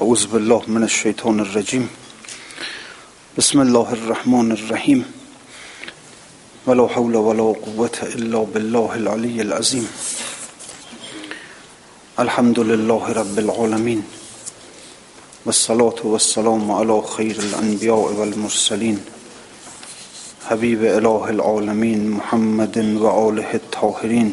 أعوذ بالله من الشيطان الرجيم. بسم الله الرحمن الرحيم. ولا حول ولا قوة إلا بالله العلي العظيم. الحمد لله رب العالمين. والصلاة والسلام على خير الأنبياء والمرسلين. حبيب إله العالمين محمد وآله الطاهرين.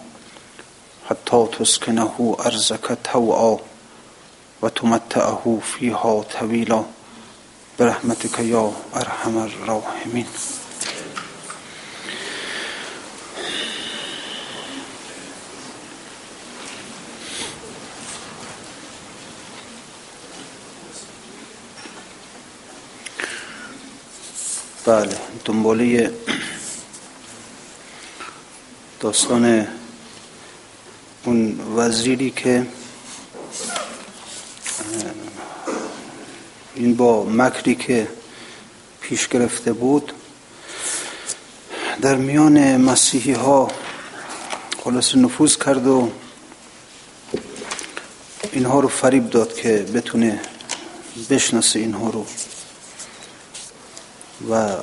حتى تسكنه أرزك توعا وتمتعه فيها طويلا برحمتك يا أرحم الراحمين بله دنباله داستان اون وزیری که این با مکری که پیش گرفته بود در میان مسیحی ها خلاص نفوذ کرد و اینها رو فریب داد که بتونه بشناسه اینها رو. و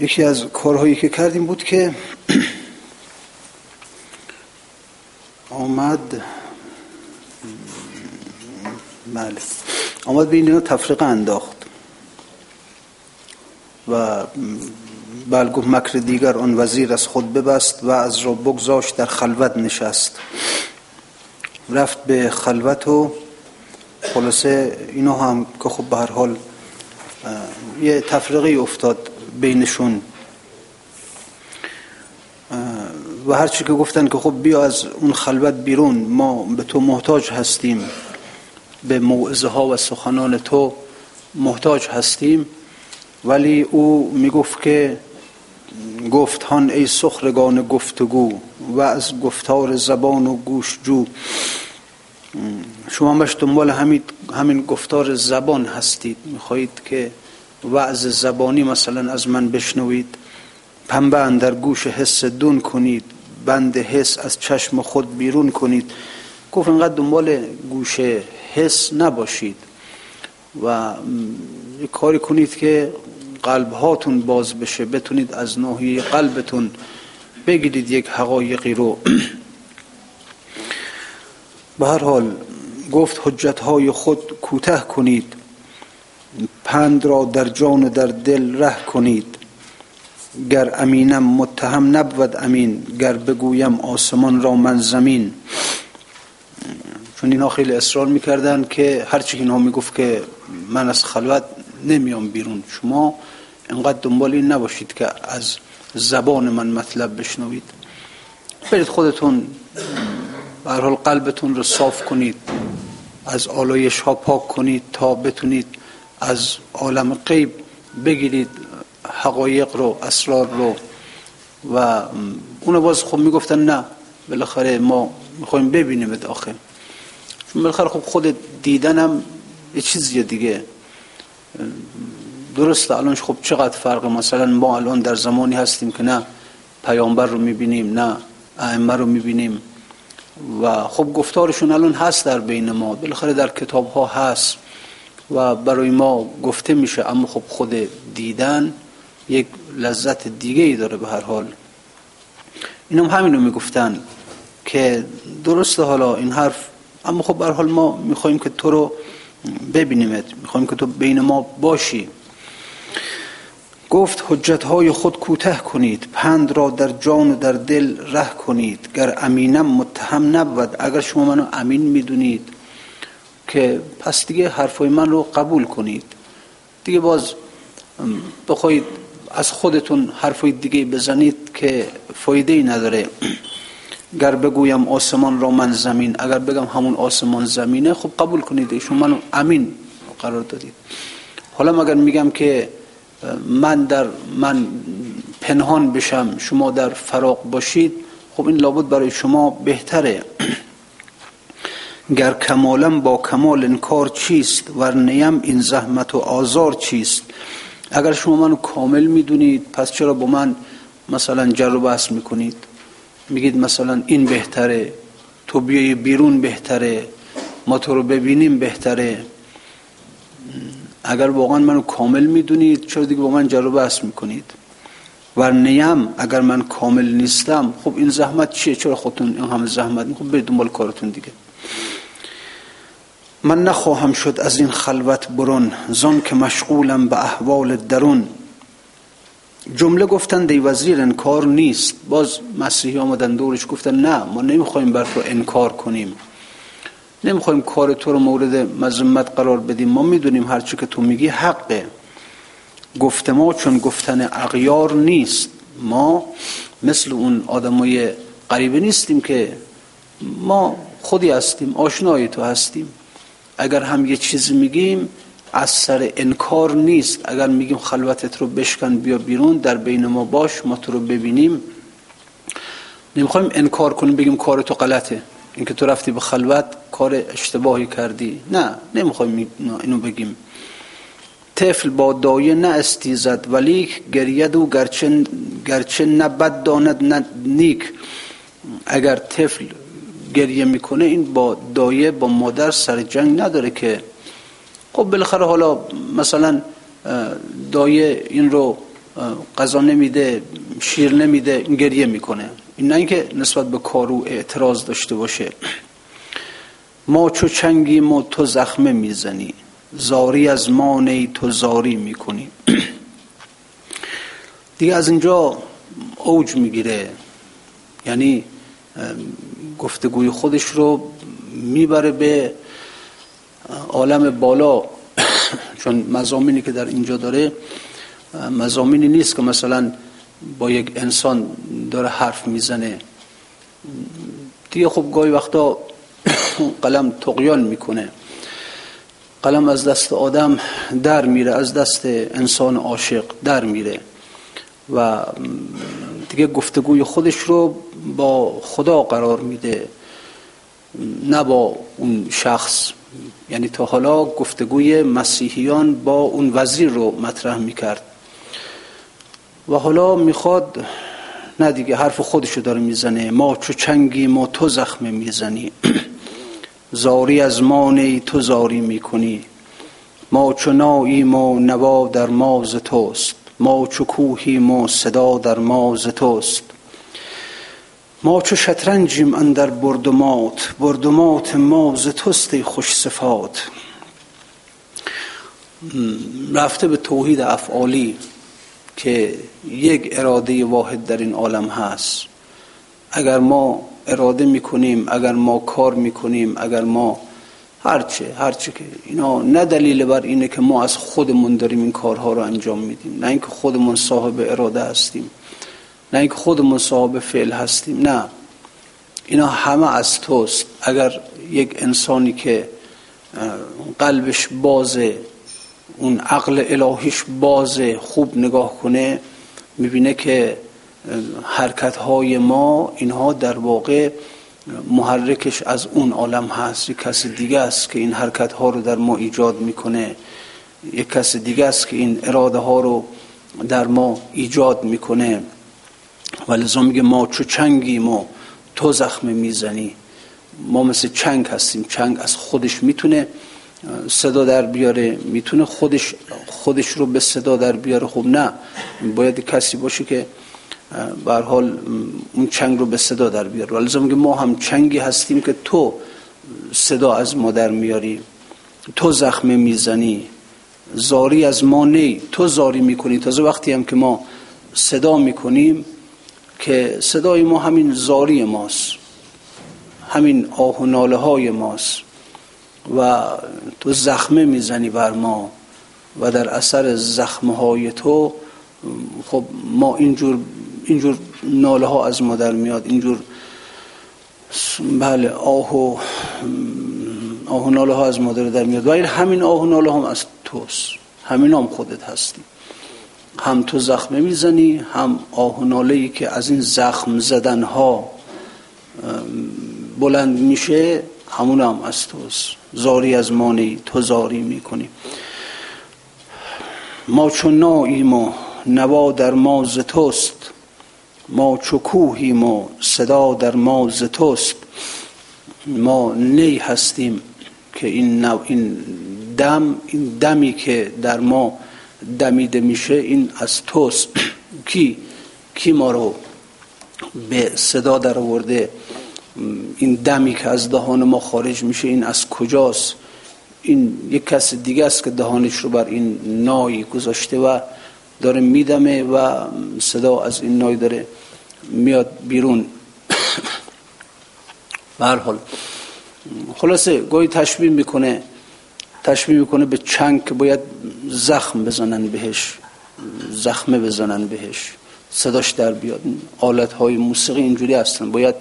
یکی از کارهایی که کردیم بود که آمد بله آمد بین اینا تفریقه انداخت و بل گفت مکر دیگر آن وزیر از خود ببست و از را بگذاشت در خلوت نشست. رفت به خلوت و خلاصه اینا هم که خب به هر حال یه تفریقی افتاد. بینشون. و هرچی که گفتن که خب بیا از اون خلوت بیرون ما به تو محتاج هستیم به موعظه ها و سخنان تو محتاج هستیم. ولی او می‌گفت که گفت هان ای سخرگان گفتگو و از گفتار زبان و گوش جو. شما همش دنبال همین گفتار زبان هستید. می‌خواهید که وعظ زبانی مثلا از من بشنوید. پنبه در گوش حس دون کنید. بند حس از چشم خود بیرون کنید. گفت اینقدر دنبال گوش حس نباشید و کاری کنید که قلب هاتون باز بشه. بتونید از ناحیه قلبتون بگیرید یک حقایقی رو. به هر حال گفت حجت های خود کوته کنید. پند را در جان و در دل ره کنید. گر امینم متهم نبود امین گر بگویم آسمان را من زمین. چون اینها خیلی اصرار می‌کردن که هرچی اینها می‌گفت که من از خلوت نمیام بیرون. شما انقدر دنبال این نباشید که از زبان من مطلب بشنوید. برید خودتون به قلبتون رو صاف کنید از آلایش ها پاک کنید تا بتونید از عالم غیب بگیرید حقایق رو اسرار رو. و اونو باز خب می‌گفتن نه بالاخره ما می‌خوایم ببینیم داخل چون بالاخره خب خود دیدنم یه چیزیه دیگه. درسته الان خب چقدر فرق؟ مثلا ما الان در زمانی هستیم که نه پیامبر رو می‌بینیم نه ائمه رو می‌بینیم. و خب گفتارشون الان هست در بین ما. بالاخره در کتاب ها هست. و برای ما گفته میشه اما خب خود دیدن یک لذت دیگه ای داره به هر حال. اینم هم همینو می‌گفتن که درسته حالا این حرف اما خب به حال ما می‌خوایم که تو رو ببینیمت می‌خوایم که تو بین ما باشی. گفت حجت های خود کوته کنید پند را در جان و در دل ره کنید گر امینم متهم نبود اگر شما منو امین می‌دونید. که پس دیگه حرفای من رو قبول کنید. دیگه باز بخواید از خودتون حرفای دیگه بزنید که فایده ای نداره. گر بگویم آسمان را من زمین اگر بگم همون آسمان زمینه خب قبول کنید. ایشون منو امین قرار دادید. حالا مگر میگم که من در من پنهان بشم شما در فراق باشید خب این لابد برای شما بهتره. گر کمالم با کمال انکار چیست ورنیم این زحمت و آزار چیست؟ اگر شما منو کامل می‌دونید پس چرا با من مثلا جر و بحث می‌کنید؟ میگید مثلا این بهتره تو بیای بیرون بهتره ما تو رو ببینیم بهتره. اگر واقعا منو کامل می‌دونید چرا دیگه با من جر و بحث می‌کنید؟ و نیم اگر من کامل نیستم خب این زحمت چیه؟ چرا خودتون این همه زحمت خب برید دنبال کارتون دیگه. من نخواهم شد از این خلوت برون زن که مشغولم به احوال درون. جمله گفتن دی وزیر انکار نیست. باز مسیحی آمدن دورش گفتن نه ما نمی‌خوایم بر تو انکار کنیم. نمی‌خوایم کار تو رو مورد مذمت قرار بدیم. ما می‌دونیم هرچی که تو میگی حقه. گفته ما چون گفتن اغیار نیست. ما مثل اون آدمای غریبه نیستیم که ما خودی هستیم آشنای تو هستیم. اگر هم یه چیزی میگیم از سر انکار نیست. اگر میگیم خلوتت رو بشکن بیا بیرون در بین ما باش ما تو رو ببینیم. نمی‌خوایم انکار کنیم بگیم کار تو غلطه. اینکه تو رفتی به خلوت کار اشتباهی کردی. نه نمی‌خوایم اینو بگیم. طفل با دایه نه استیزد ولی گرید و گرچه, گرچه نه بد داند نیک. اگر طفل گریه می‌کنه این با دایه با مادر سر جنگ نداره که خب بالاخره حالا مثلا دایه این رو قضا نمیده شیر نمیده گریه می‌کنه. این نه اینکه نسبت به کارو اعتراض داشته باشه. ما چو چنگی ما تو زخمه می‌زنی. زاری از ما نی تو زاری می‌کنی. دیگه از اینجا اوج می‌گیره. یعنی گفتگوی خودش رو می‌بره به عالم بالا. چون مزامینی که در اینجا داره مزامینی نیست که مثلا با یک انسان داره حرف می‌زنه. دیگه خب گاهی وقتا قلم تقیان می‌کنه. قلم از دست آدم در میره از دست انسان عاشق در میره. و دیگه گفتگوی خودش رو با خدا قرار میده نه با اون شخص. یعنی تا حالا گفتگوی مسیحیان با اون وزیر رو مطرح می‌کرد. و حالا می‌خواد نه دیگه حرف خودشو داره می‌زنه. ما چو چنگی ما تو زخم می‌زنی. زاری از ما نی تو زاری می‌کنی. ما چو نایی ما نوا در ماز توست. ما چو کوهی ما صدا در ماز توست. ما چو شطرنجیم اندر بردمات بردمات ما ز توست خوش صفات. رفته به توحید افعالی که یک اراده واحد در این عالم هست. اگر ما اراده می‌کنیم اگر ما کار می‌کنیم اگر ما هرچه هرچه که اینا نه دلیل بر اینه که ما از خودمون داریم این کارها رو انجام میدیم. نه اینکه خودمون صاحب اراده هستیم. نه اینکه خودمون صاحب فعل هستیم. نه. اینا همه از توست. اگر یک انسانی که قلبش بازه اون عقل الهیش بازه خوب نگاه کنه می‌بینه که حرکت های ما اینها در واقع محرکش از اون عالم هست. یک کس دیگه است که این حرکت ها رو در ما ایجاد می‌کنه. یک کس دیگه است که این اراده ها رو در ما ایجاد می‌کنه. و لذا میگه ما چو چنگی ما تو زخم می‌زنی. ما مثل چنگ هستیم. چنگ از خودش می‌تونه صدا در بیاره. می‌تونه خودش خودش رو به صدا در بیاره. خب نه. باید کسی باشه که بر حال اون چنگ رو به صدا در بیاره ولی میگه ما هم چنگی هستیم که تو صدا از ما در میاری تو زخم می‌زنی زاری از ما نی تو زاری می‌کنی. تازه وقتی هم که ما صدا می‌کنیم که صدای ما همین زاری ماست همین آه و ناله های ماست و تو زخمه می‌زنی بر ما و در اثر زخمهای تو خب ما اینجور اینجور ناله ها از ما در میاد اینجور بله آه و آه و ناله ها از مادر در میاد. و همین آه و ناله هم از توست. همین هم خودت هستی. هم تو زخمه می‌زنی هم آه و ناله ای که از این زخم زدن ها بلند میشه همون هم از توست. زاری از مانی تو زاری می‌کنی. ما چون ناییم و نوا در ما ز توست. ما چو کوهیم و صدا در ما ز توست ما نی هستیم که این, این دم این دمی که در ما دمیده میشه این از توست کی کی ما رو به صدا در آورده این دمی که از دهان ما خارج میشه این از کجاست؟ این یک کس دیگه است که دهانش رو بر این نای گذاشته و داره میدمه و صدا از این نای داره میاد بیرون. حال خلاصه گاهی تشبیه می‌کنه تشبیه می‌کنه به چنگ که باید زخم بزنن بهش زخمه بزنن بهش صداش در بیاد. آلت های موسیقی اینجوری هستن باید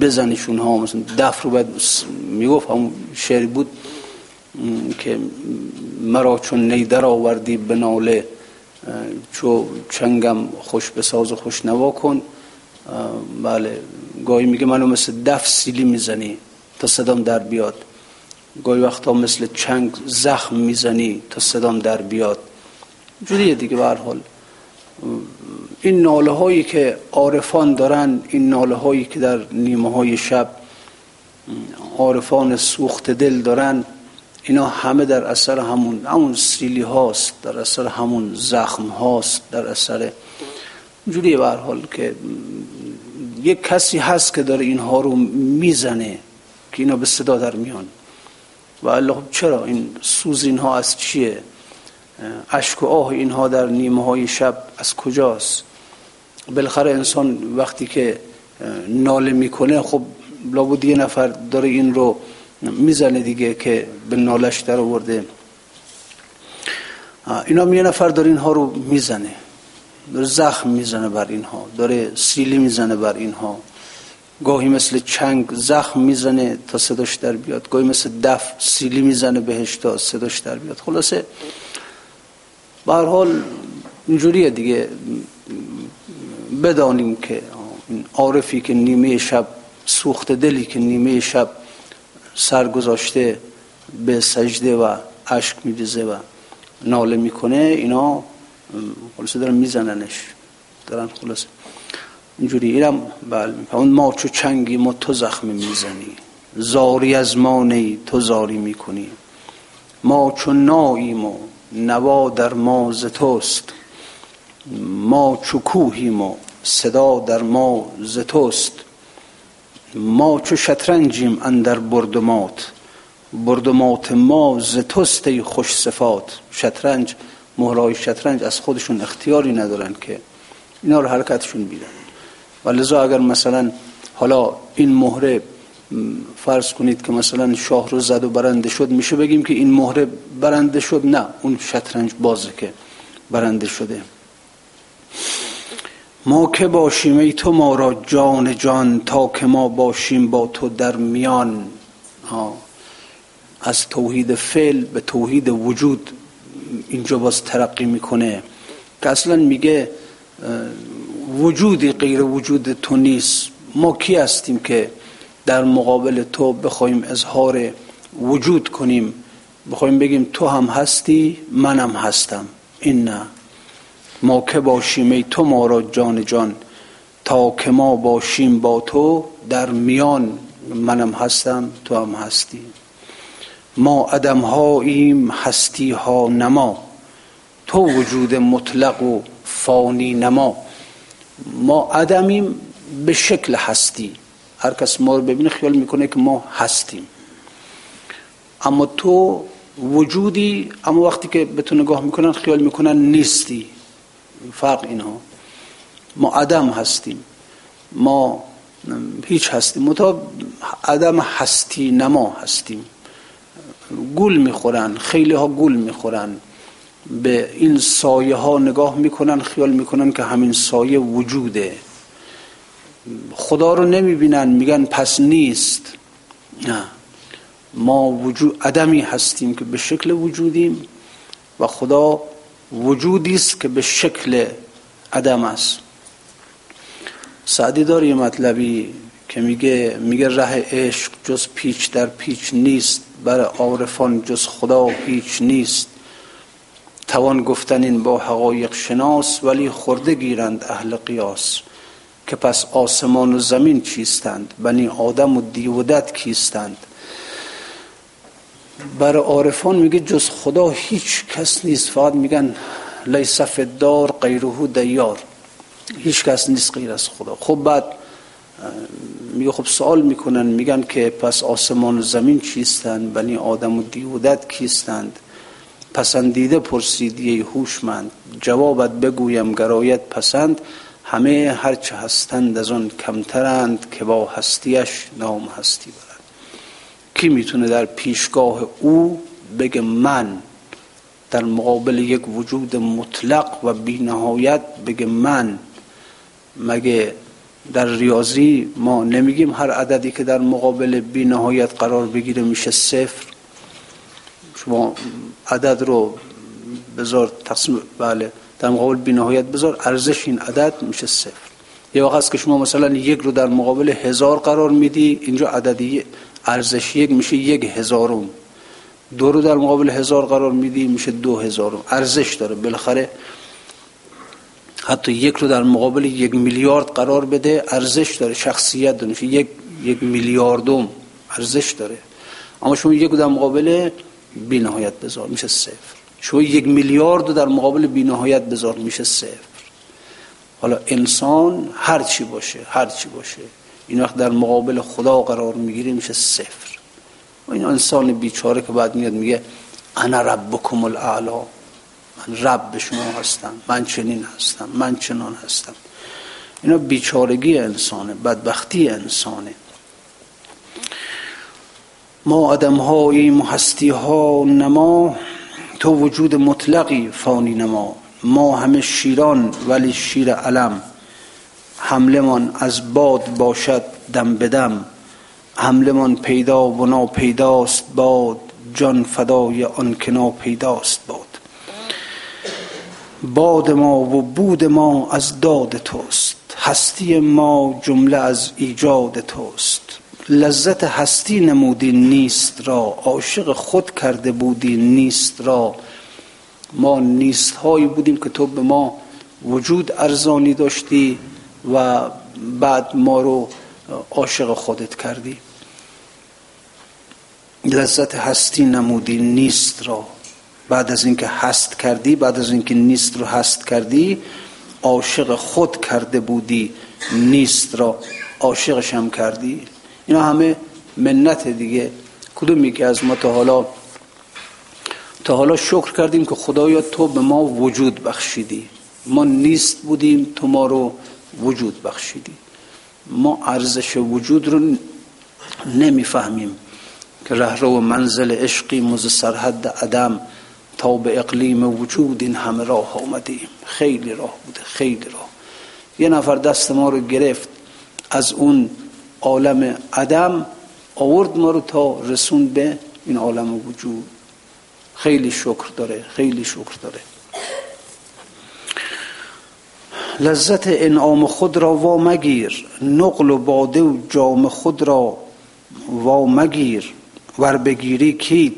بزنیشون ها مثلا دف رو باید می‌گفت همون شعری بود که مرا چون نیدر آوردی به ناله چو چنگم خوش بساز و خوش نوا کن. بله گاهی میگه منو مثل دف سیلی می‌زنی تا صدام در بیاد. گاهی وقتا مثل چنگ زخم می‌زنی تا صدام در بیاد. جوریه دیگه به حال. این ناله هایی که عارفان دارن این ناله هایی که در نیمه های شب عارفان سوخت دل دارن اینا همه در اثر همون همون سیلی هاست در اثر همون زخم هاست در اثر جوری به حال که یک کسی هست که داره اینها رو می‌زنه که اینا به صدا در میان. و الله چرا این سوز اینها از چیه؟ اشک و آه اینها در نیمه های شب از کجاست؟ بالاخره انسان وقتی که ناله می‌کنه خب لابد یه نفر داره این رو می‌زنه دیگه که به نالش در آورده. اینا یه نفر داره اینها رو می‌زنه. داره زخم می‌زنه بر اینها. داره سیلی می‌زنه بر اینها. گاهی مثل چنگ زخم می‌زنه تا صداش در بیاد. گاهی مثل دف سیلی می‌زنه بهش تا صداش در بیاد. خلاصه به حال اینجوریه دیگه. بدانیم که عارفی که نیمه شب سوخت دلی که نیمه شب سر گذاشته به سجده و عشق میریزه و ناله می‌کنه اینا خلاصه دارن میزننش. دارن خلاصه. اینجوری اینم بله. اون ما چو چنگی ما تو زخم می‌زنی. زاری از ما نی تو زاری می‌کنی. ما چو ناییم و نوا در ما ز توست. ما چو کوهیم و صدا در ما ز توست. ما چو شطرنجیم اندر بردمات. بردمات ما ز توست خوش صفات. شطرنج مهرای شطرنج از خودشون اختیاری ندارن که اینا رو حرکتشون بیدن و لذا اگر مثلا حالا این مهره فرض کنید که مثلا شاه رو زد و برنده شد میشه بگیم که این مهره برنده شد؟ نه اون شطرنج بازه که برنده شده. ما که باشیم ای تو ما را جان جان تا که ما باشیم با تو در میان. از توحید فعل به توحید وجود اینجا باز ترقی می‌کنه. که اصلا میگه وجودی غیر وجود تو نیست. ما کی هستیم که در مقابل تو بخوایم اظهار وجود کنیم؟ بخوایم بگیم تو هم هستی منم هستم. این نه. ما که باشیم ای تو ما را جان جان تا که ما باشیم با تو در میان منم هستم تو هم هستی. ما ادم هاییم هستی ها نما. تو وجود مطلق و فانی نما. ما ادمیم به شکل هستی. هر کس ما رو ببینه خیال می‌کنه که ما هستیم. اما تو وجودی اما وقتی که به تو نگاه می‌کنن خیال می‌کنن نیستی. فرق اینها. ما عدم هستیم. ما هیچ هستیم. متا عدم هستی نما هستیم. گل می‌خورن خیلی ها گل می‌خورن. به این سایه ها نگاه می‌کنن خیال می‌کنن که همین سایه وجوده. خدا رو نمی‌بینن میگن پس نیست. نه. ما وجود عدمی هستیم که به شکل وجودیم و خدا وجودی است که به شکل عدم است. سعدی داره یه مطلبی که میگه میگه ره عشق جز پیچ در پیچ نیست بر عارفان جز خدا هیچ نیست. توان گفتن این با حقایق شناس ولی خورده گیرند اهل قیاس که پس آسمان و زمین چیستند؟ بنی آدم و دیودت کیستند؟ بر عارفان میگه جز خدا هیچ کس نیست. فقط میگن لیس دار غیره دیار. هیچ کس نیست غیر از خدا. خب بعد میگه خب سوال می‌کنن میگن که پس آسمان و زمین چیستند بنی آدم و دیودت کیستند؟ پسندیده پرسیدی هوشمند. جوابت بگویم گرایت پسند. همه هرچه هستند از آن کمترند که با هستیش نام هستی برند. کی می‌تونه در پیشگاه او بگه من در مقابل یک وجود مطلق و بینهایت بگه من؟ مگه در ریاضی ما نمیگیم هر عددی که در مقابل بینهایت قرار بگیره میشه صفر؟ شما عدد رو بذار تقسیم بله در مقابل بینهایت بذار ارزش این عدد میشه صفر. یه وقت که شما مثلا یک رو در مقابل هزار قرار میدی اینجا عددی ارزش یک میشه یک هزارم. دو رو در مقابل هزار قرار میدی میشه دو هزارم. ارزش داره. بالاخره حتی یک رو در مقابل یک میلیارد قرار بده ارزش داره. شخصیت داره. میشه یک یک میلیاردم. ارزش داره. اما شما یک رو در مقابل بینهایت بذار میشه صفر. شما یک میلیارد در مقابل بینهایت بذار میشه صفر. حالا انسان هر چی باشه هر چی باشه این وقت در مقابل خدا قرار می‌گیره میشه صفر. و این انسان بیچاره که بعد میاد میگه انا ربکم الاعلا. من رب شما هستم من چنین هستم من چنان هستم. اینا بیچارگی انسانه بدبختی انسانه. ما آدم هاییم و هستی ها نما تو وجود مطلقی فانی نما. ما همه شیران ولی شیر علم. حمله از باد باشد دم بدم حمله پیدا و ناپیداست باد جان فدای آن که ناپیداست باد. باد ما و بود ما از داد توست هستی ما جمله از ایجاد توست. لذت هستی نمودی نیست را عاشق خود کرده بودی نیست را. ما نیست هایی بودیم که تو به ما وجود ارزانی داشتی و بعد ما رو عاشق خودت کردی. لذت هستی نمودی نیست را. بعد از اینکه هست کردی بعد از اینکه نیست رو هست کردی عاشق خود کرده بودی نیست را عاشقش هم کردی. اینا همه منت دیگه. کدومی که از ما تا حالا تا حالا شکر کردیم که خدایا تو به ما وجود بخشیدی. ما نیست بودیم تو ما رو وجود بخشیدی. ما ارزش وجود رو نمی‌فهمیم که رهرو منزل عشقی مز سرحد عدم تا به اقلیم وجود این همه راه آمدیم. خیلی راه بوده خیلی راه. یه نفر دست ما رو گرفت از اون عالم عدم آورد ما رو تا رسون به این عالم وجود. خیلی شکر داره خیلی شکر داره. لذت انعام خود را وا مگیر نقل و باده و جام خود را وا مگیر ور بگیری کی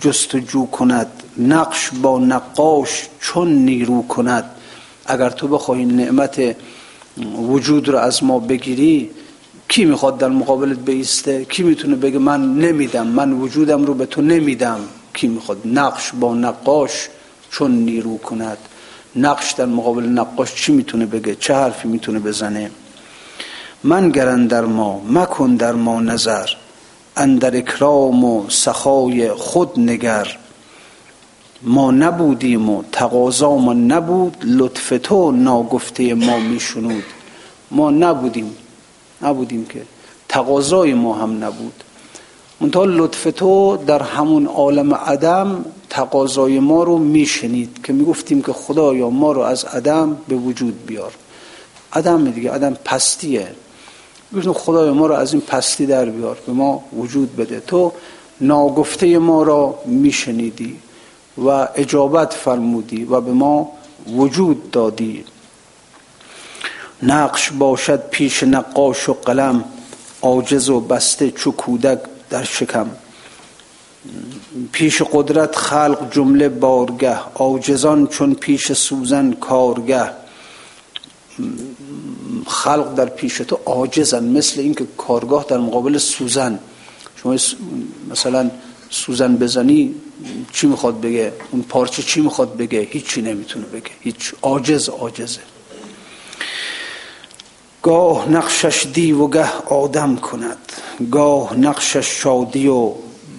جستجو کند؟ نقش با نقاش چون نیرو کند؟ اگر تو بخواهی نعمت وجود رو از ما بگیری کی می‌خواد در مقابلت بیسته؟ کی می‌تونه بگه من نمیدم من وجودم رو به تو نمیدم؟ کی می‌خواد نقش با نقاش چون نیرو کند؟ نقش در مقابل نقاش چی می‌تونه بگه؟ چه حرفی می‌تونه بزنه؟ من گرن در ما مکن در ما نظر. اندر اکرام و سخای خود نگر. ما نبودیم و تقاضا ما نبود لطف تو ناگفته ما میشنود. ما نبودیم نبودیم که تقاضای ما هم نبود. منتها لطف تو در همون عالم عدم تقاضای ما رو میشنید که می‌گفتیم که خدایا ما رو از عدم به وجود بیار. عدم دیگه عدم پستیه. گفتیم خدای ما رو از این پستی در بیار به ما وجود بده. تو ناگفته ما را میشنیدی و اجابت فرمودی و به ما وجود دادی. نقش باشد پیش نقاش و قلم عاجز و بسته چو کودک در شکم. پیش قدرت خلق جمله بارگه عاجزان چون پیش سوزن کارگه. خلق در پیش تو عاجزن مثل اینکه کارگاه در مقابل سوزن. شما مثلا سوزن بزنی چی می‌خواد بگه؟ اون پارچه چی می‌خواد بگه؟ هیچی نمی‌تونه بگه. هیچ عاجز عاجزه. گاه نقشش دیو و گه آدم کند. گاه نقشش شادی و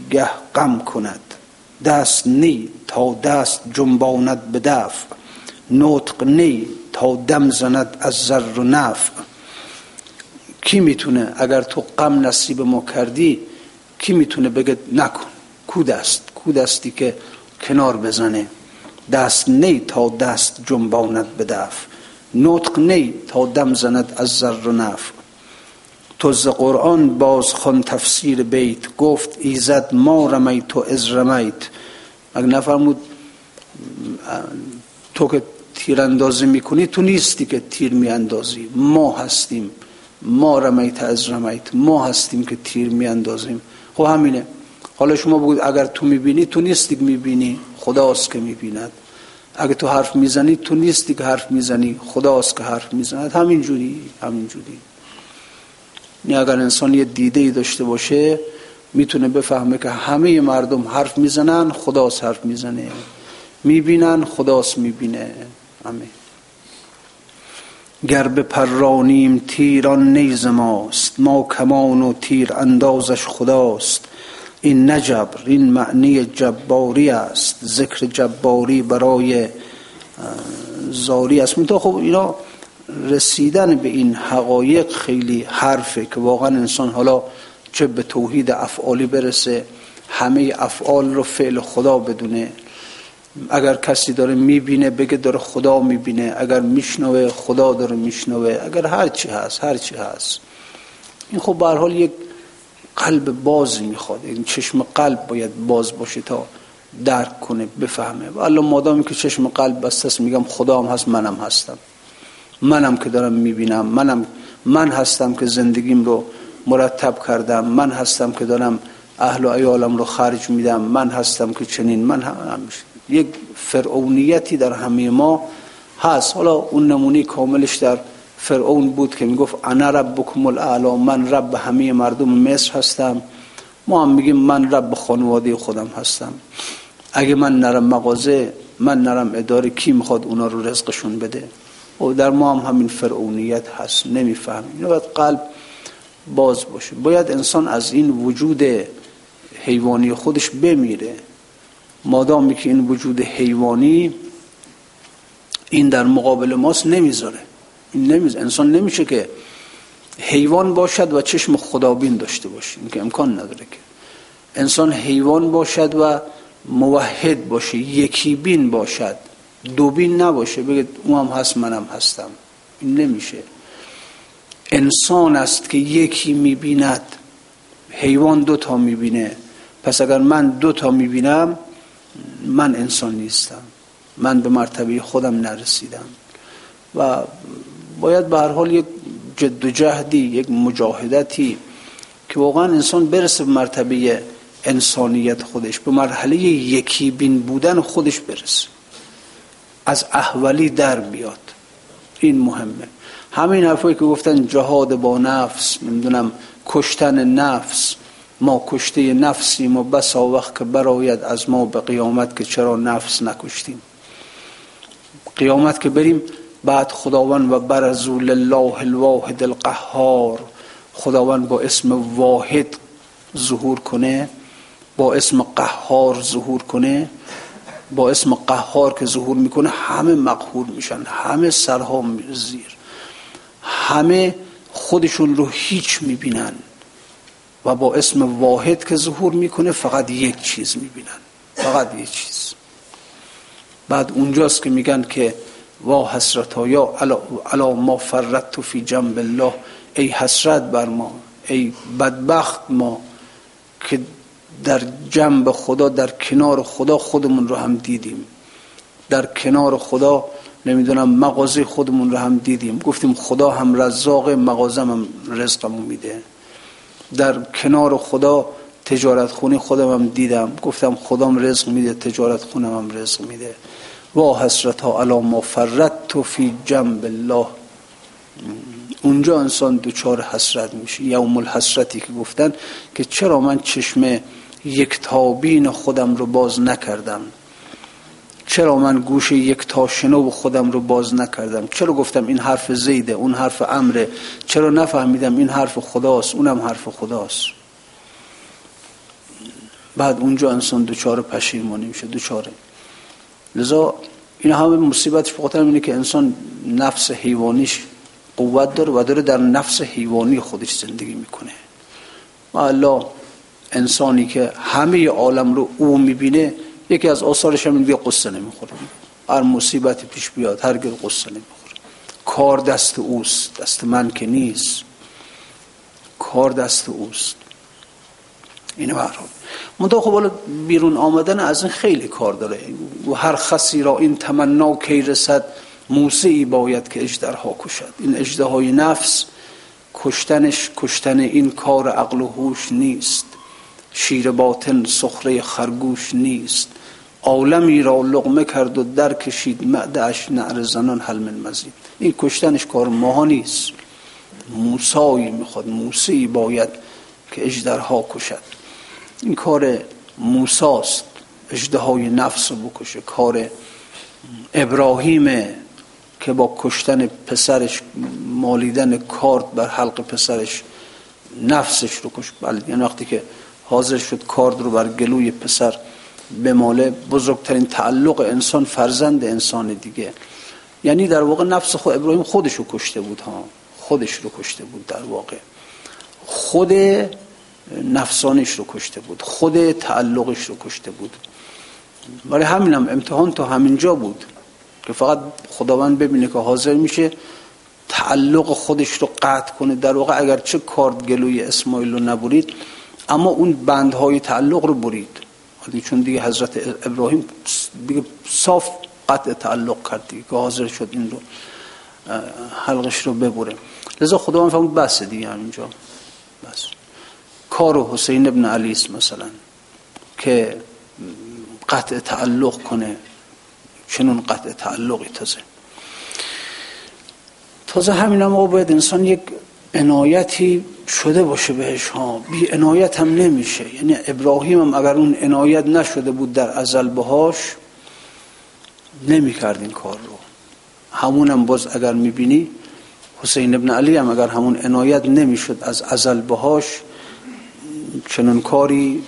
گه غم کند. دست نی تا دست جنباند به دفع نطق نی تا دم زند از زر و نفع کی می‌تونه اگر تو غم نصیب ما کردی کی می‌تونه بگه نکن؟ کود است کود استی که کنار بزنه؟ دست نی تا دست جنباند به دفع نطق نی تا دم زند از زر و نفع. تو ز قرآن باز خون تفسیر بیت گفت ایزد ما رمیت و از رمیت. اگه نفرمود تو که تیر اندازی می‌کنی تو نیستی که تیر میاندازی. ما هستیم. ما رمیت از رمیت. ما هستیم که تیر میاندازیم. خب همینه. حالا شما بگید اگر تو می‌بینی تو نیستی که می‌بینی. خداست که می‌بیند. اگه تو حرف می‌زنی تو نیستی که حرف می‌زنی. خداست که حرف می‌زند. همین جوری جوری یعنی اگر انسان یه دیده ای داشته باشه می‌تونه بفهمه که همه مردم حرف می‌زنن خداست حرف می‌زنه. می‌بینن خداست می‌بینه. همه گر به پرانیم تیران نیز ماست. ما کمان و تیر اندازش خداست. این نجبر این معنی جباری است ذکر جباری برای زاری است. منتها خب اینا رسیدن به این حقایق خیلی حرفه که واقعا انسان حالا چه به توحید افعالی برسه همه افعال رو فعل خدا بدونه. اگر کسی داره می‌بینه بگه داره خدا می‌بینه. اگر میشنوه خدا داره میشنوه. اگر هر چی هست هر چی هست. این خب به حال یک قلب بازی می‌خواد. این چشم قلب باید باز باشه تا درک کنه بفهمه. و الله مادامی که چشم قلب بسته است میگم خدا هم هست منم هستم. منم که دارم می‌بینم منم من هستم که زندگیم رو مرتب کردم من هستم که دارم اهل و ایالم رو خرج میدم من هستم که چنین من هم یک فرعونیتی در همه ما هست. حالا اون نمونه کاملش در فرعون بود که می‌گفت انا ربکم الاعلا من رب همه مردم مصر هستم. ما هم میگیم من رب خانواده خودم هستم. اگه من نرم مغازه من نرم اداره کی می‌خواد اونا رو رزقشون بده؟ و در ما هم همین فرعونیت هست نمیفهم اینو باید قلب باز باشه. باید انسان از این وجود حیوانی خودش بمیره. مادامی که این وجود حیوانی این در مقابل ماست نمی‌ذاره. نمیز انسان نمیشه که حیوان باشد و چشم خدابین داشته باشه. این که امکان نداره که. انسان حیوان باشد و موحد باشه یکی بین باشد. دو بین نباشه. بگه او هم هست منم هستم. این نمیشه. انسان است که یکی می‌بیند. حیوان دو تا می‌بینه. پس اگر من دو تا می‌بینم من انسان نیستم. من به مرتبه خودم نرسیدم. و باید به هر حال یک جد و جهدی یک مجاهدتی که واقعا انسان برسه به مرتبه انسانیت خودش به مرحله یکی بین بودن خودش برسه. از احولی در بیاد. این مهمه. همین حرفایی که گفتن جهاد با نفس نمی‌دونم کشتن نفس. ما کشته نفسیم و بسا وقت که براید از ما به قیامت که چرا نفس نکشتیم. قیامت که بریم بعد خداوند و برزو لله الواحد القهار خداوند با اسم واحد ظهور کنه با اسم قهار ظهور کنه با اسم قهار که ظهور می‌کنه همه مقهور میشن همه سرها زیر. همه خودشون رو هیچ می‌بینن و با اسم واحد که ظهور می‌کنه فقط یک چیز می‌بینن. فقط یه چیز. بعد اونجاست که میگن که وا حسرت یا علا ما فرت فی جنب الله. ای حسرت بر ما ای بدبخت ما که در جنب خدا در کنار خدا خودمون رو هم دیدیم. در کنار خدا نمی‌دونم مغازه خودمون رو هم دیدیم. گفتیم خدا هم رزاق مغازم هم رزقمون میده. در کنار خدا تجارت خونی خودم هم دیدم. گفتم خدام رزق میده تجارت خونم هم رزق میده. وا حسرت ها علا ما فرت تو فی جنب الله. اونجا انسان دوچار حسرت میشه. یوم الحسرتی که گفتن که چرا من چشم یک تابین خودم رو باز نکردم؟ چرا من گوش یک تا شنو خودم رو باز نکردم؟ چرا گفتم این حرف زیده اون حرف امره؟ چرا نفهمیدم این حرف خداست؟ اونم حرف خداست. بعد اونجا انسان دوچار پشیمانی میشه دوچاره. لذا این همه مصیبتش فقط اینه که انسان نفس حیوانیش قوت داره و داره در نفس حیوانی خودش زندگی می‌کنه. و الله انسانی که همه عالم رو او می‌بینه یکی از آثارش هم دیگه قصه نمی‌خوره. هر مصیبتی پیش بیاد هرگز قصه نمی‌خوره. کار دست اوست دست من که نیست. کار دست اوست. اینو برحال. منطقه خب بیرون آمدن از این خیلی کار داره. و هر خسی را این تمنا کی رسد موسیقی باید که اجدرها کشد. این اجده نفس کشتنش کشتن این کار عقل و هوش نیست. شیر باطن سخره خرگوش نیست. عالمی را لغمه کرد و در کشید معدهش نعر زنان حل من مزید. این کشتنش کار ماها نیست. موسایی می‌خواد موسی باید که اجدرها کشد. این کار موساست اجده های نفس رو بکشه. کار ابراهیم که با کشتن پسرش مالیدن کارت بر حلق پسرش نفسش رو کش بله یعنی وقتی که حاضر شد کارد رو بر گلوی پسر بماله بزرگترین تعلق انسان فرزند انسان دیگه. یعنی در واقع نفس خود ابراهیم خودش رو کشته بود ها. خودش رو کشته بود در واقع. خود نفسانش رو کشته بود خود تعلقش رو کشته بود. برای همینم امتحان تا همینجا بود که فقط خداوند ببینه که حاضر میشه تعلق خودش رو قطع کنه. در واقع اگر چه کارد گلوی اسماعیل رو نبرید اما اون بندهای تعلق رو برید. چون دیگه حضرت ابراهیم دیگه صاف قطع تعلق کرد دیگه که حاضر شد این رو حلقش رو ببره. لذا خداوند فهمید بس دیگه همینجا. کار حسین ابن علی است مثلا که قطع تعلق کنه چنون قطع تعلقی تازه. تازه همین هم باید انسان یک عنایتی شده باشه بهش ها. بی عنایت هم نمیشه. یعنی ابراهیم هم اگر اون عنایت نشده بود در ازل بهاش نمی کرد این کار رو. همون هم باز اگر می‌بینی حسین ابن علی هم اگر همون عنایت نمی‌شد از ازل بهاش چنون کاری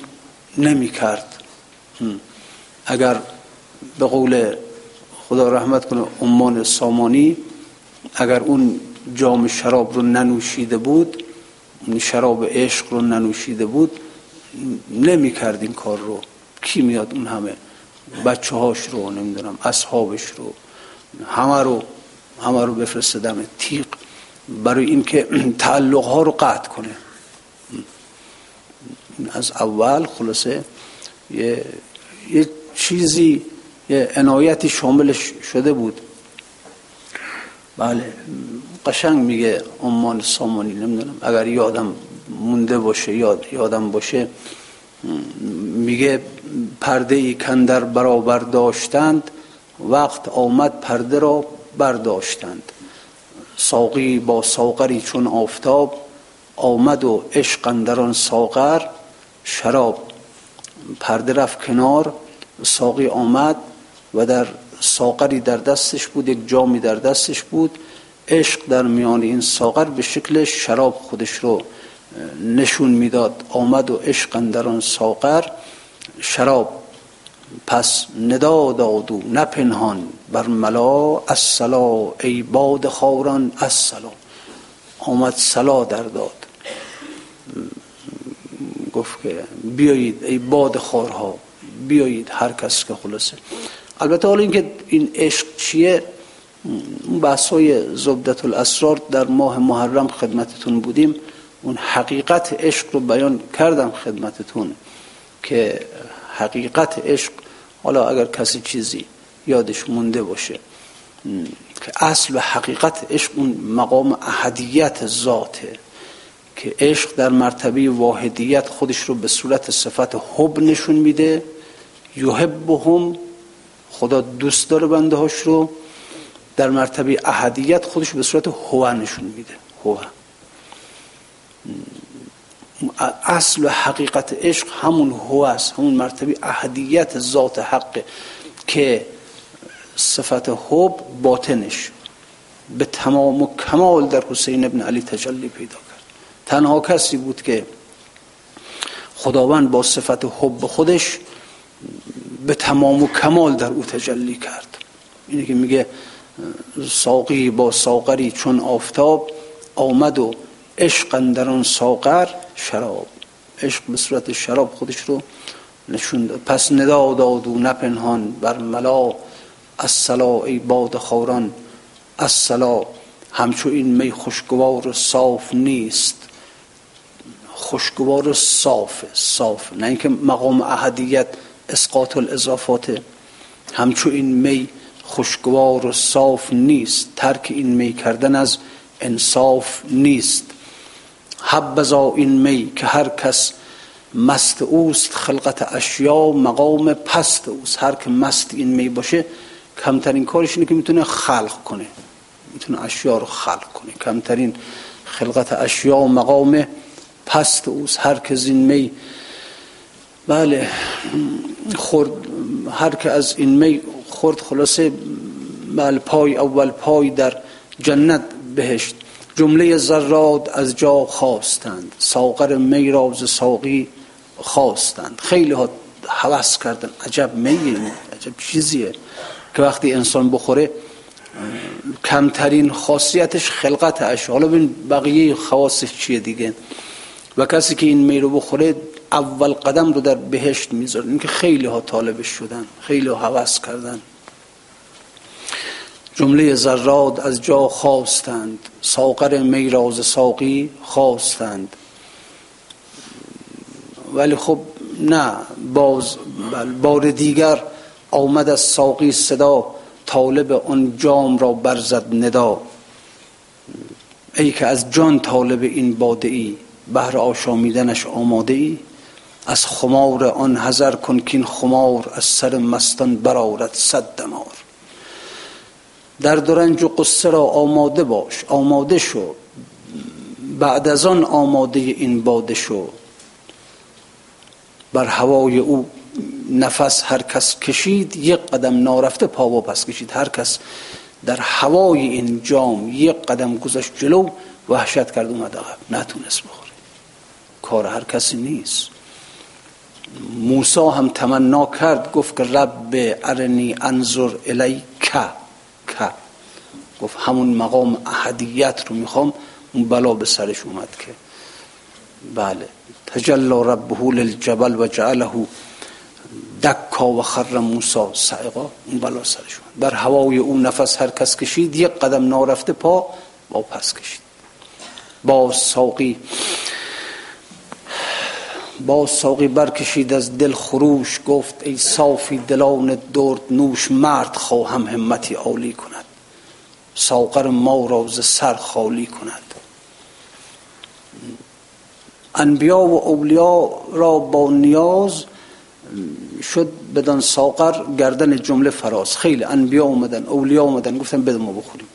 نمی کرد. اگر به قول خدا رحمت کنه امان سامانی اگر اون جام شراب رو ننوشیده بود شراب عشق رو ننوشیده بود نمی کرد این کار رو. کی میاد اون همه بچه هاش رو نمی‌دونم اصحابش رو همه رو همه رو بفرسته دم تیق برای اینکه تعلق ها رو قطع کنه. از اول خلاصه یه, یه چیزی یه عنایتی شاملش شده بود. بله. قشنگ میگه امان سامانی نمی‌دونم. اگر یادم مونده باشه یاد یادم باشه میگه پرده ای کندر برابر داشتند وقت آمد پرده را برداشتند. ساقی با ساقری چون آفتاب آمد و عشق اندران ساغر شراب پرده رفت کنار ساقی آمد و در ساقری در دستش بود یک جامی در دستش بود. عشق در میان این ساغر به شکل شراب خودش رو نشون می‌داد. آمد و عشق در آن ساغر. شراب پس ندا داد و نپنهان بر ملا. السلا ای باد خوران السلا آمد سلا در داد. گفت که بیایید ای باد خورها بیایید هر کس که خلاصه. البته حالا اینکه این عشق چیه اون بحث های زبدت الاسرار در ماه محرم خدمتتون بودیم. اون حقیقت عشق رو بیان کردم خدمتتون که حقیقت عشق حالا اگر کسی چیزی یادش مونده باشه که اصل و حقیقت عشق اون مقام احدیت ذاته. که عشق در مرتبه واحدیت خودش رو به صورت صفت حب نشون میده. یحبهم خدا دوست داره بنده هاش رو. در مرتبه احدیت خودش به صورت هو نشون میده. هو اصل و حقیقت عشق همون هو است همون مرتبه احدیت ذات حق که صفت حب باطنش به تمام و کمال در حسین ابن علی تجلی پیدا تنها کسی بود که خداوند با صفت حب خودش به تمام و کمال در او تجلی کرد. اینه که میگه ساقی با ساقری چون آفتاب آمد و عشق در آن ساقر شراب. عشق به صورت شراب خودش رو نشون داد. پس ندا داد و نپنهان بر ملا. الصلا ای باد خوران الصلا. همچو این می خوشگوار و صاف نیست. خوشگوار و صاف صاف. نه اینکه مقام احدیت اسقاط الاضافات. همچو این می خوشگوار و صاف نیست ترک این می کردن از انصاف نیست. حبزا این می که هر کس مست اوست خلقت اشیا مقام پست اوست. هر که مست این می باشه کمترین کارش اینه که می‌تونه خلق کنه. می‌تونه اشیا رو خلق کنه. کمترین خلقت اشیا مقام پست اوست هر که این می بله خورد هر که از این می خورد خلاصه بله پای اول پای در جنت بهشت. جمله ذرات از جا خواستند ساغر می راز ساقی خواستند. خیلی ها حوث کردن عجب میه عجب چیزیه که وقتی انسان بخوره کمترین خاصیتش خلقت اش. حالا ببین بقیه خواستش چیه دیگه؟ و کسی که این می رو بخوره اول قدم رو در بهشت می‌ذاره. این که خیلی ها طالبش شدن خیلی ها کردن. جمله ذرات از جا خواستند. ساقر میراز ساقی خواستند. ولی خب نه باز بار دیگر آمد از ساقی صدا طالب آن جام را برزد ندا. ای که از جان طالب این باده ای بهر آشامیدنش آماده ای از خمار آن هزر کن که این خمار از سر مستان برارد صد دمار. در درنج و قصه را آماده باش آماده شو. بعد از آن آماده این باده شو. بر هوای او نفس هر کس کشید یک قدم نارفته پا پس کشید. هر کس در هوای این جام یک قدم گذاشت جلو وحشت کرد اومد عقب نتونست بخوره. کار هر کسی نیست. موسی هم تمنا کرد گفت که رب ارنی انظر الی که که گفت همون مقام احدیت رو می‌خوام اون بلا به سرش اومد که. بله. تجلا ربه للجبل و جعله دکا و خر موسا سعقا اون بلا سرش اومد. در هوای اون نفس هر کس کشید یک قدم نارفته پا با پس کشید. با ساقی با ساقی برکشید از دل خروش گفت ای صافی دلان درد نوش مرد خواهم همتی عالی کند. ساقر ما را ز سر خالی کند. انبیا و اولیا را با نیاز شد بدن ساقر گردن جمله فراز. خیلی انبیا اومدن اولیا اومدن گفتن بده ما بخوریم.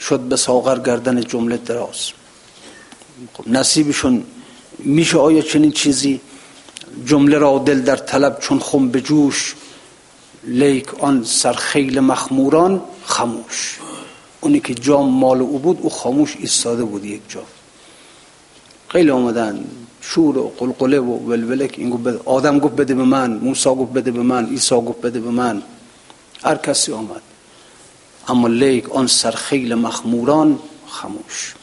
شد به ساقر گردن جمله دراز. خب نصیبشون میشه آیا چنین چیزی جمله را دل در طلب چون خم به جوش؟ لیک آن سرخیل مخموران خموش اونی که جام مال او بود او خاموش ایستاده بود یک جا. خیلی آمدن. شور و قلقله و ولولک. این آدم گفت بده به من. موسی گفت بده به من. عیسی گفت بده به من. هر کسی آمد. اما لیک آن سرخیل مخموران خموش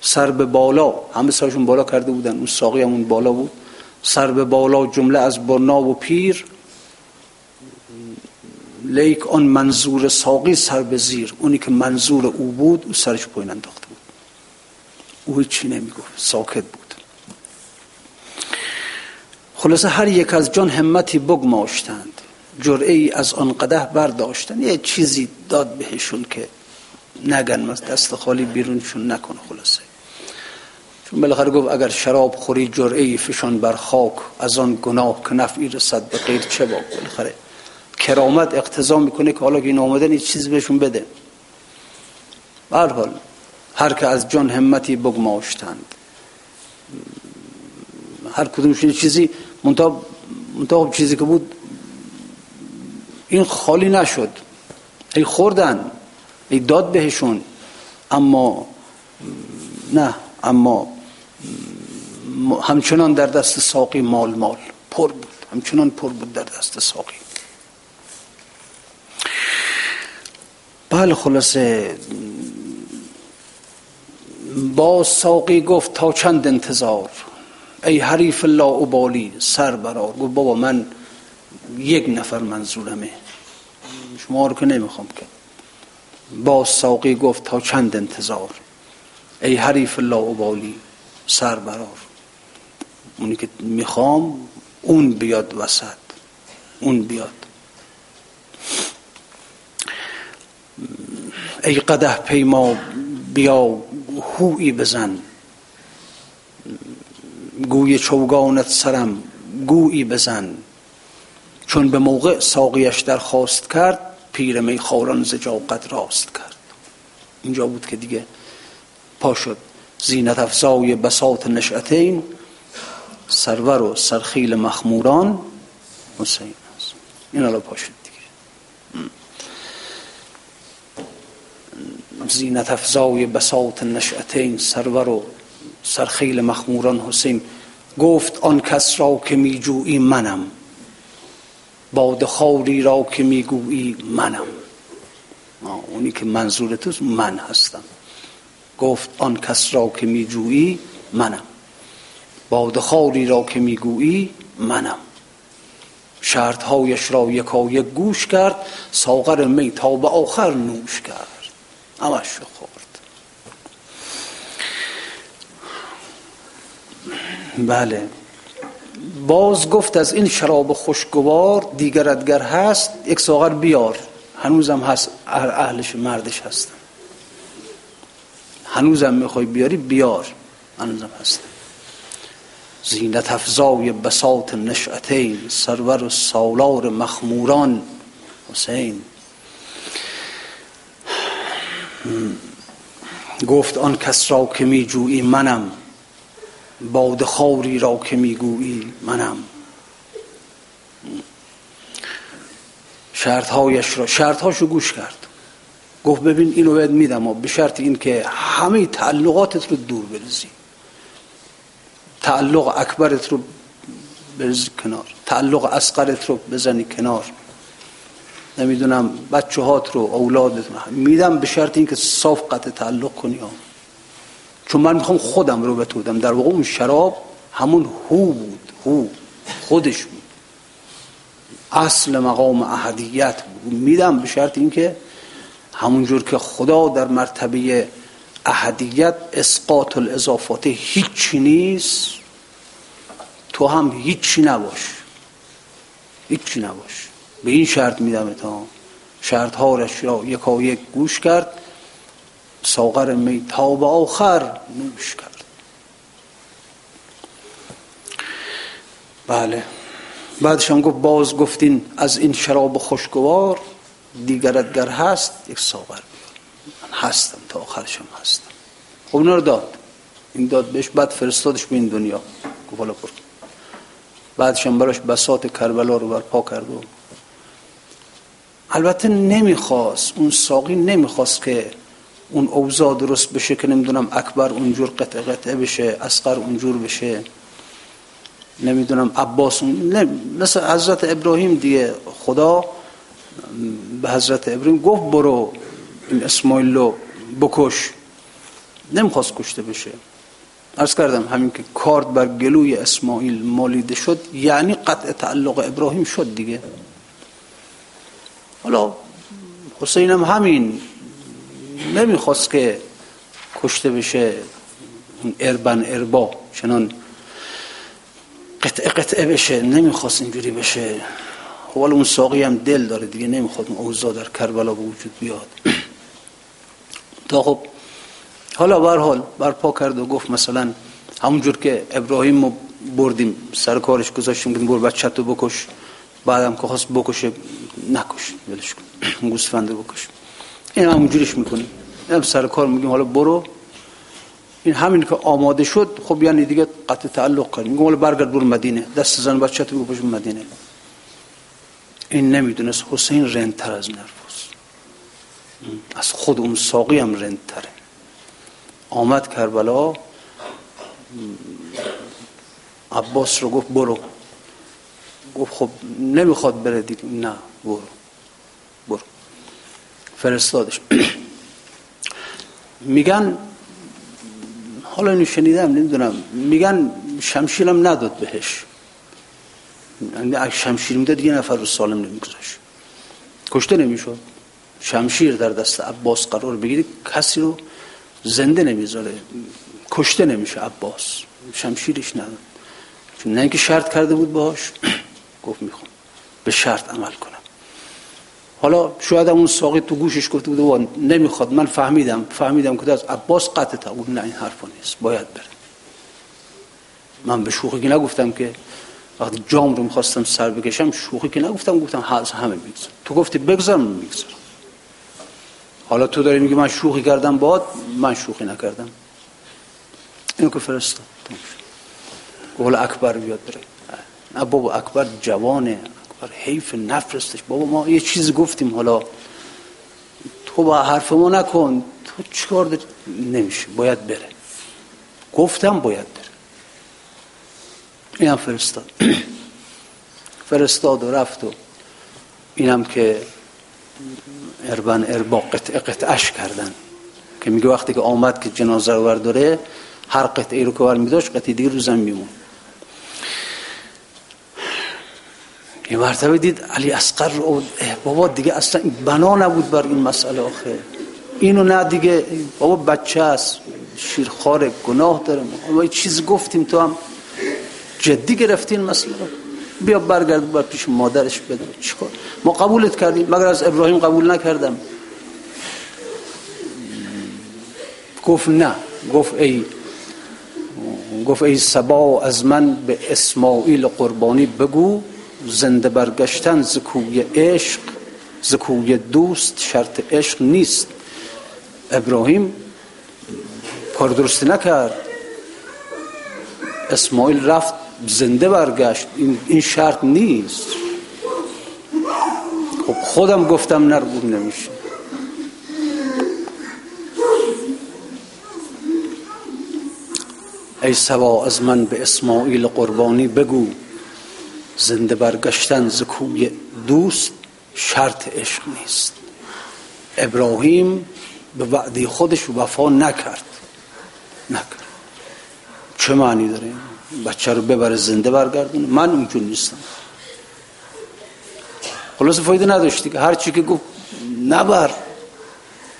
سر به بالا. همه سرشون بالا کرده بودن. اون ساقی همون بالا بود. سر به بالا جمله از برنا و پیر. لیک آن منظور ساقی سر به زیر. اونی که منظور او بود او سرش پایین انداخته بود. او چی نمی‌گفت. ساکت بود. خلاصه هر یک از جان همتی بگماشتند. جرعه ای از آن قده برداشتن یه چیزی داد بهشون که نگن دست خالی بیرونشون نکنه خلاصه. چون بالاخره گفت اگر شراب خوری جرعه ای فشان بر خاک از آن گناه که نفعی رسد به غیر چه با بالاخره کرامت اقتضا می‌کنه که حالا که این آمدن یه چیز بهشون بده. هر حال هر که از جان همتی بگماشتند. هر کدومشون چیزی منتها منتها چیزی که بود این خالی نشد. ای خوردن ای داد بهشون. اما نه اما همچنان در دست ساقی مال مال. پر بود. همچنان پر بود در دست ساقی. بله خلاصه با ساقی گفت تا چند انتظار. ای حریف لا ابالی سر برار گفت بابا من یک نفر منظورمه. شما رو که نمی‌خوام که. با ساقی گفت تا چند انتظار. ای حریف لا ابالی. سر برار اونی که می‌خوام اون بیاد وسط. اون بیاد. ای قده پیما بیا هوی بزن. گوی چوگانت سرم گویی بزن. چون به موقع ساقیش درخواست کرد پیر می خوران زجا قد راست کرد. اینجا بود که دیگه پا شد. زینت افزای بساط نشعتین سرور و سرخیل مخموران حسین است. این الان پا شد دیگه زینت افزای بساط نشعتین سرور و سرخیل مخموران حسین. گفت آن کس را که میجویی منم. باد خاوری را که می‌گویی منم. اونی که منظور توست من هستم. گفت آن کس را که میجویی منم. باد خاوری را که می‌گویی منم. شرطهایش را یکا یک گوش کرد ساغر می تا به آخر نوش کرد. همش خورد. بله. باز گفت از این شراب خوشگوار دیگرتگر هست یک ساغر بیار. هنوزم هست اهلش مردش هستن. هنوزم می‌خوای بیاری بیار. هنوزم هست. زینت افزای بساط نشعتین سرور و سالار مخموران. حسین. گفت آن کس را که می جویی منم باد خاری را که می گویی منم. شرطهایش را شرطهاشو گوش کرد. گفت ببین اینو باید میدم و به شرط این که همه تعلقاتت رو دور بریزی. تعلق اکبرت رو بریزی کنار. تعلق اسقرت رو بزنی کنار. نمی‌دونم بچه هات رو اولادت میدم به شرط اینکه صاف قطع تعلق کنی. چون من می‌خوام خودم رو بتودم در واقع اون شراب همون هو بود. هو. خودش بود. اصل مقام احدیت بود. میدم به شرط اینکه همونجور که خدا در مرتبه احدیت اسقاط الاضافات هیچی نیست تو هم هیچی نباش. هیچی نباش. به این شرط میدم تا شرط هارش را یکا یک گوش کرد ساغر می تا به آخر نوش کرد. بله. بعدش هم گفت باز گفتین از این شراب خوشگوار دیگرت گر هست یک ساغر. من هستم تا آخرشم هستم. خب رو داد. این داد بهش بعد فرستادش به این دنیا. گفت حالا بعدش هم براش بساط کربلا رو برپا کرد و البته نمی‌خواست اون ساقی نمی‌خواست که اون اوضاع درست بشه که نمی‌دونم اکبر اونجور قطع قطعه بشه اسقر اونجور بشه. نمی‌دونم عباس نه مثل حضرت ابراهیم دیگه خدا به حضرت ابراهیم گفت برو این اسماعیل رو بکش. نمی‌خواست کشته بشه. ارز کردم همین که کارد بر گلوی اسماعیل مالیده شد یعنی قطع تعلق ابراهیم شد دیگه. حالا حسین هم همین نمی‌خواست که کشته بشه اربن اربا چنان قطعه قطعه بشه نمی‌خواست اینجوری بشه. خب اون ساقی هم دل داره دیگه نمی‌خواد اون اوضاع در کربلا به وجود بیاد. تا خب حالا بر حال برپا کرد و گفت مثلا همونجور که ابراهیم رو بردیم سر کارش گذاشتیم بودیم بر بچه تو بکش بعدم که خواست بکشه نکش ولش کن گوسفنده بکش. این همونجوریش می‌کنیم. هم سر کار میگیم حالا برو. این همین که آماده شد خب یعنی دیگه قطع تعلق کنیم میگم حالا برگرد برو مدینه. دست زن بچه تو بکش مدینه. این نمی‌دونست حسین رندتر از نرفوس از خود اون ساقی هم رندتره آمد کربلا عباس رو گفت برو. گفت خب نمی‌خواد بره دیگه. نه برو. برو. فرستادش. میگن حالا اینو شنیدم نمی‌دونم. میگن شمشیرم نداد بهش. شمشیر می‌داد یه نفر رو سالم نمیگذاشت. کشته نمی‌شد. شمشیر در دست عباس قرار بگیری کسی رو زنده نمی‌ذاره. کشته نمیشه عباس. شمشیرش نداد چون نه اینکه شرط کرده بود باش گفت می‌خوام. به شرط عمل کنم. حالا شاید اون ساقی تو گوشش گفته بود نمی‌خواد. من فهمیدم. فهمیدم که از عباس قطع تا نه این حرفا نیست. باید بره. من به شوخی نگفتم که وقتی جام رو می‌خواستم سر بکشم شوخی که نگفتم گفتم همه می‌گذارم تو گفتی بگذارم می‌گذارم حالا تو داری میگی من شوخی کردم باد من شوخی نکردم. اینو که فرستاد. گل اکبر بیاد بره. نه بابا اکبر جوانه. اکبر حیف نفرستش بابا ما یه چیز گفتیم. حالا تو با حرف ما نکن. تو چیکار نمیشه. باید بره. گفتم باید بره اینم فرستاد. فرستاد و رفت و اینم که اربن اربا قطع قطعش کردن. که میگه وقتی که آمد که جنازه رو برداره هر قطعی رو که بر میداشت دیگه رو زن میمون. یه مرتبه دید علی اسقر رو بابا دیگه اصلا بنا نبود بر این مسئله آخه. اینو نه دیگه بابا بچه است شیرخوار گناه داره ما چیز گفتیم تو هم. جدی گرفتین مسئله بیا برگرد بر پیش مادرش بده چیکار؟ ما قبولت کردیم مگر از ابراهیم قبول نکردم؟ گفت نه گفت ای گفت ای سبا از من به اسماعیل قربانی بگو زنده برگشتن زکوی عشق زکوی دوست شرط عشق نیست. ابراهیم کار درستی نکرد. اسماعیل رفت زنده برگشت. این, این شرط نیست. خب خودم گفتم نرگون نمیشه. ای سوا از من به اسماعیل قربانی بگو. زنده برگشتن زکوی دوست شرط عشق نیست. ابراهیم به وعده خودش وفا نکرد. نکرد. چه معنی داره بچه رو ببره زنده برگردونه من اونجور نیستم. خلاص فایده نداشتی که هر چی که گفت نبر.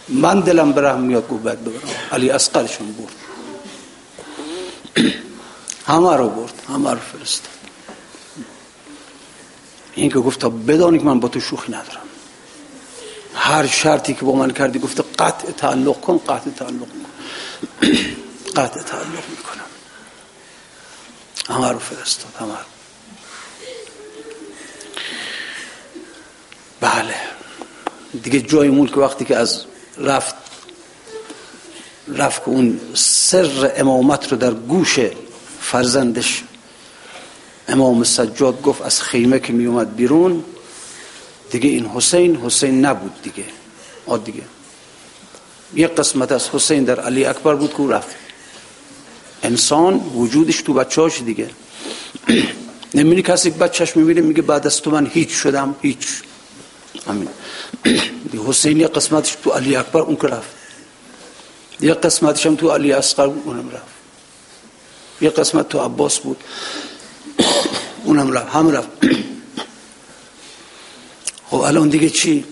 من دلم برهم میاد گفت باید ببرم. علی اسقرشون برد. همه رو برد. همه رو فرستاد. این که گفت تا بدانی که من با تو شوخی ندارم. هر شرطی که با من کردی گفته قطع تعلق کن قطع تعلق کن. قطع تعلق می‌کنم. همه رو فرستاد. همه بله. دیگه جای ملک وقتی که از رفت رفت که اون سر امامت رو در گوش فرزندش امام سجاد گفت از خیمه که می اومد بیرون دیگه این حسین حسین نبود دیگه. آ دیگه. یک قسمت از حسین در علی اکبر بود که رفت. انسان وجودش تو بچهاش دیگه. نمی‌دونی کسی بچهش می‌بینه میگه بعد از تو من هیچ شدم هیچ. همین حسین یک قسمتش تو علی اکبر اون که رفت. یک قسمتش هم تو علی اصغر اونم رفت. یه قسمت تو عباس بود. اونم رفت هم رفت. خب الان دیگه چی؟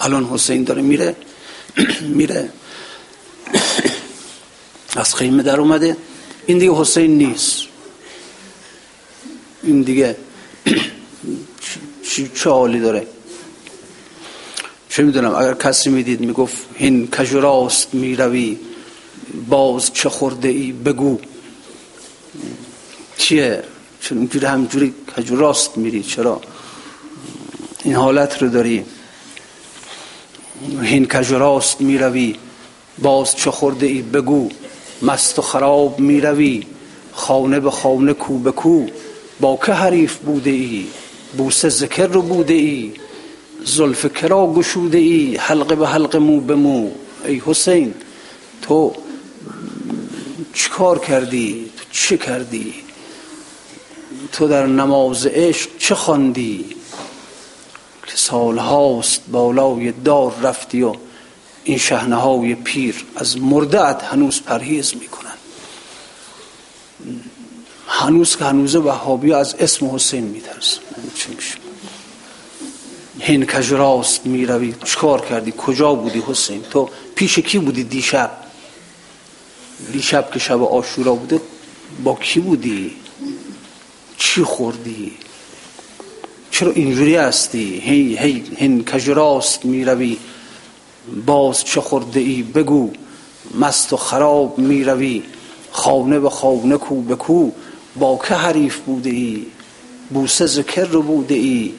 الان حسین داره میره میره. از خیمه در اومده. این دیگه حسین نیست. این دیگه چه حالی داره؟ چه می‌دونم اگر کسی می‌دید می‌گفت این کجراست می‌روی باز چه خورده ای بگو. چیه؟ چون اینجوری همجوری کجراست میری چرا؟ این حالت رو داری. هین کجراست می‌روی باز چه خورده ای بگو. مست و خراب می‌روی. خانه به خانه کو به کو. با که حریف بوده ای؟ بوسه ذکر رو بوده ای؟ زلف کرا گشوده ای؟ حلقه به حلقه مو به مو. ای حسین تو چیکار کردی؟ تو چه کردی؟ تو در نماز عشق چه خواندی؟ که سال هاست بالای دار رفتی و این شهنه های پیر از مردعت هنوز پرهیز می‌کنن. هنوز که هنوز وهابی از اسم حسین میترسن هین کجراست می‌روی. چکار کردی؟ کجا بودی حسین؟ تو پیش کی بودی دیشب؟ دیشب که شب آشورا بوده با کی بودی؟ چی خوردی؟ چرا اینجوری هستی؟ هی هی هین کجراست می‌روی. باز چه خورده ای بگو مست و خراب می‌روی خانه به خانه کو به کو با که حریف بوده ای بوسه ذکر رو بوده ای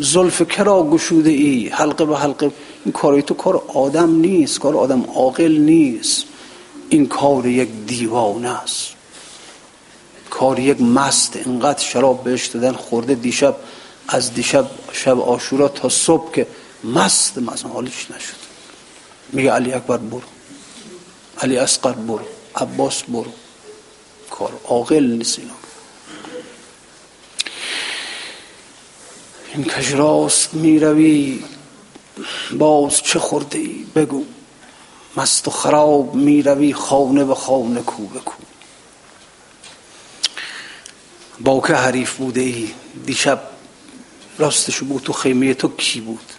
زلف کرا گشوده ای حلقه به حلقه این کاری تو کار آدم نیست کار آدم عاقل نیست. این کار یک دیوانه است. کار یک مست اینقدر شراب بهش دادن خورده دیشب از دیشب شب آشورا تا صبح که مست مثلا حالش نشد. میگه علی اکبر برو. علی اسقر برو. عباس برو. کار عاقل نیست اینا. این کش راست می‌روی؟ باز چه خورده ای؟ بگو. مست و خراب می‌روی خانه به خانه کو بکو با که حریف بوده ای؟ دیشب راستشو بود تو خیمه تو کی بود؟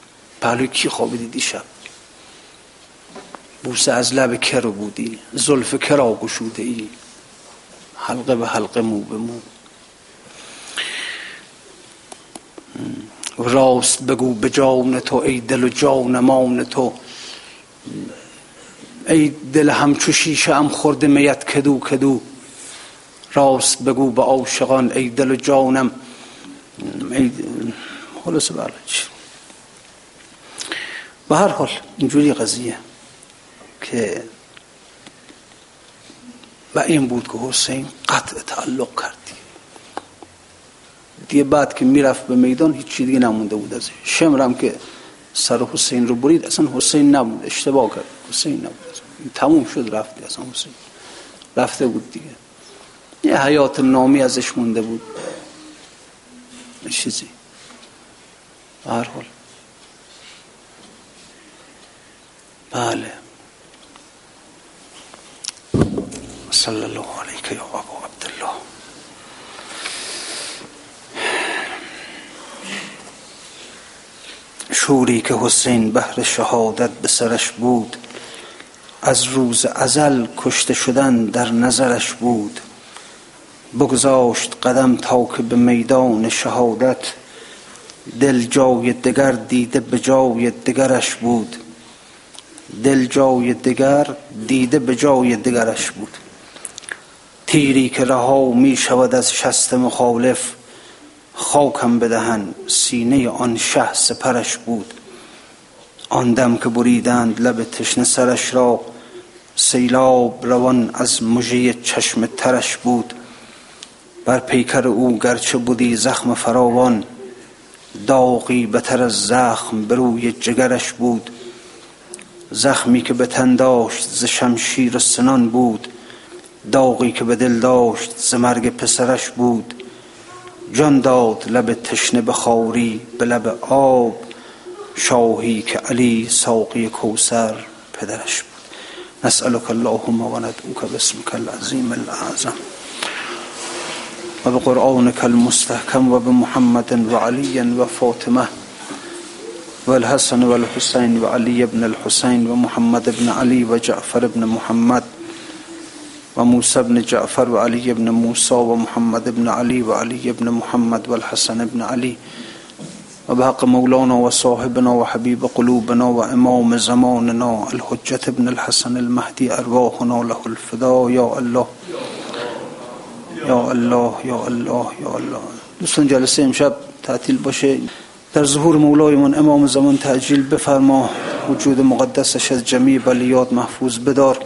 پهلوی کی خوابیدی دیشب؟ بوسه از لب کرو بودی زلف کرا گشوده ای؟ حلقه به حلقه مو به مو. راست بگو به جان تو ای دل و جانمان تو. ای دل همچو شیشه ام خورده میت کدو کدو. راست بگو به عاشقان ای دل و جانم. ای خلاص بله به هر حال اینجوری قضیه که و این بود که حسین قطع تعلق کردی دیگه بعد که می‌رفت به میدان هیچ دیگه نمونده بود از شمرم که سر حسین رو برید اصلا حسین نبود اشتباه کرد. حسین نبود تموم شد رفت اصلا حسین رفته بود دیگه. یه حیات نامی ازش مونده بود. چیزی. هر حال. بله. صلی الله علیک یا ابو عبدالله. شوری که حسین بهر شهادت به سرش بود از روز ازل کشته شدن در نظرش بود. بگذاشت قدم تا که به میدان شهادت دل جای دگر دیده به جای دگرش بود. دل جای دگر دیده به جای دگرش بود. تیری که رها می شود از شست مخالف خاکم بدهن سینه آن شه سپرش بود. آن دم که بریدند لب تشنه سرش را سیلاب روان از مژه چشم ترش بود. بر پیکر او گرچه بودی زخم فراوان داغی بتر از زخم بر روی جگرش بود. زخمی که به تن داشت ز شمشیر و سنان بود داغی که به دل داشت ز مرگ پسرش بود. جان داد لب تشنه به خاری به لب آب شاهی که علی ساقی کوسر پدرش بود. نسألك اللهم وندعوك باسمك العظيم الأعظم. وبقرآنك المستحكم وبمحمد وعلي وفاطمة والحسن والحسين وعلي بن الحسين ومحمد بن علي وجعفر بن محمد وموسى بن جعفر وعلي بن موسى ومحمد بن علي وعلي بن محمد والحسن بن علي وبحق مولانا وصاحبنا وحبيب قلوبنا وإمام زماننا الحجة بن الحسن المهدي أرواحنا له الفداء يا الله. یا الله یا الله یا الله. دوستان جلسة امشب تعطیل باشه. در ظهور مولایمون امام زمان تعجیل بفرما وجود مقدسش از جمیع بلیات محفوظ بدار.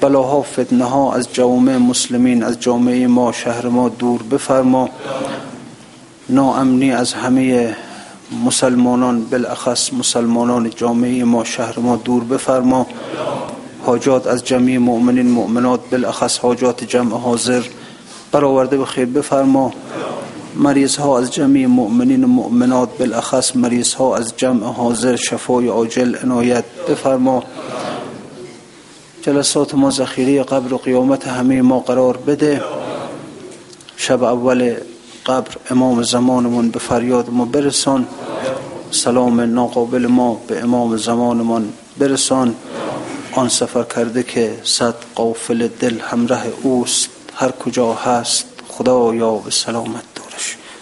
بلاها فتنه ها از جامعه مسلمین از جامعه ما شهر ما دور بفرما. ناامنی از همه مسلمانان بالاخص مسلمانان جامعه ما شهر ما دور بفرما. حاجات از جمعی مؤمنین مؤمنات بالاخص حاجات جمع حاضر برآورده به خیر بفرما. مریض ها از جمعی مؤمنین و مؤمنات بالاخص مریض ها از جمع حاضر شفای عاجل عنایت. بفرما جلسات ما ذخیره قبر و قیامت همه ما قرار بده. شب اول قبر امام زمانمون به فریاد ما برسان. سلام ناقابل ما به امام زمانمون برسان. آن سفر کرده که صد قافل دل همراه اوست. هر کجا هست خدا یا به سلامت.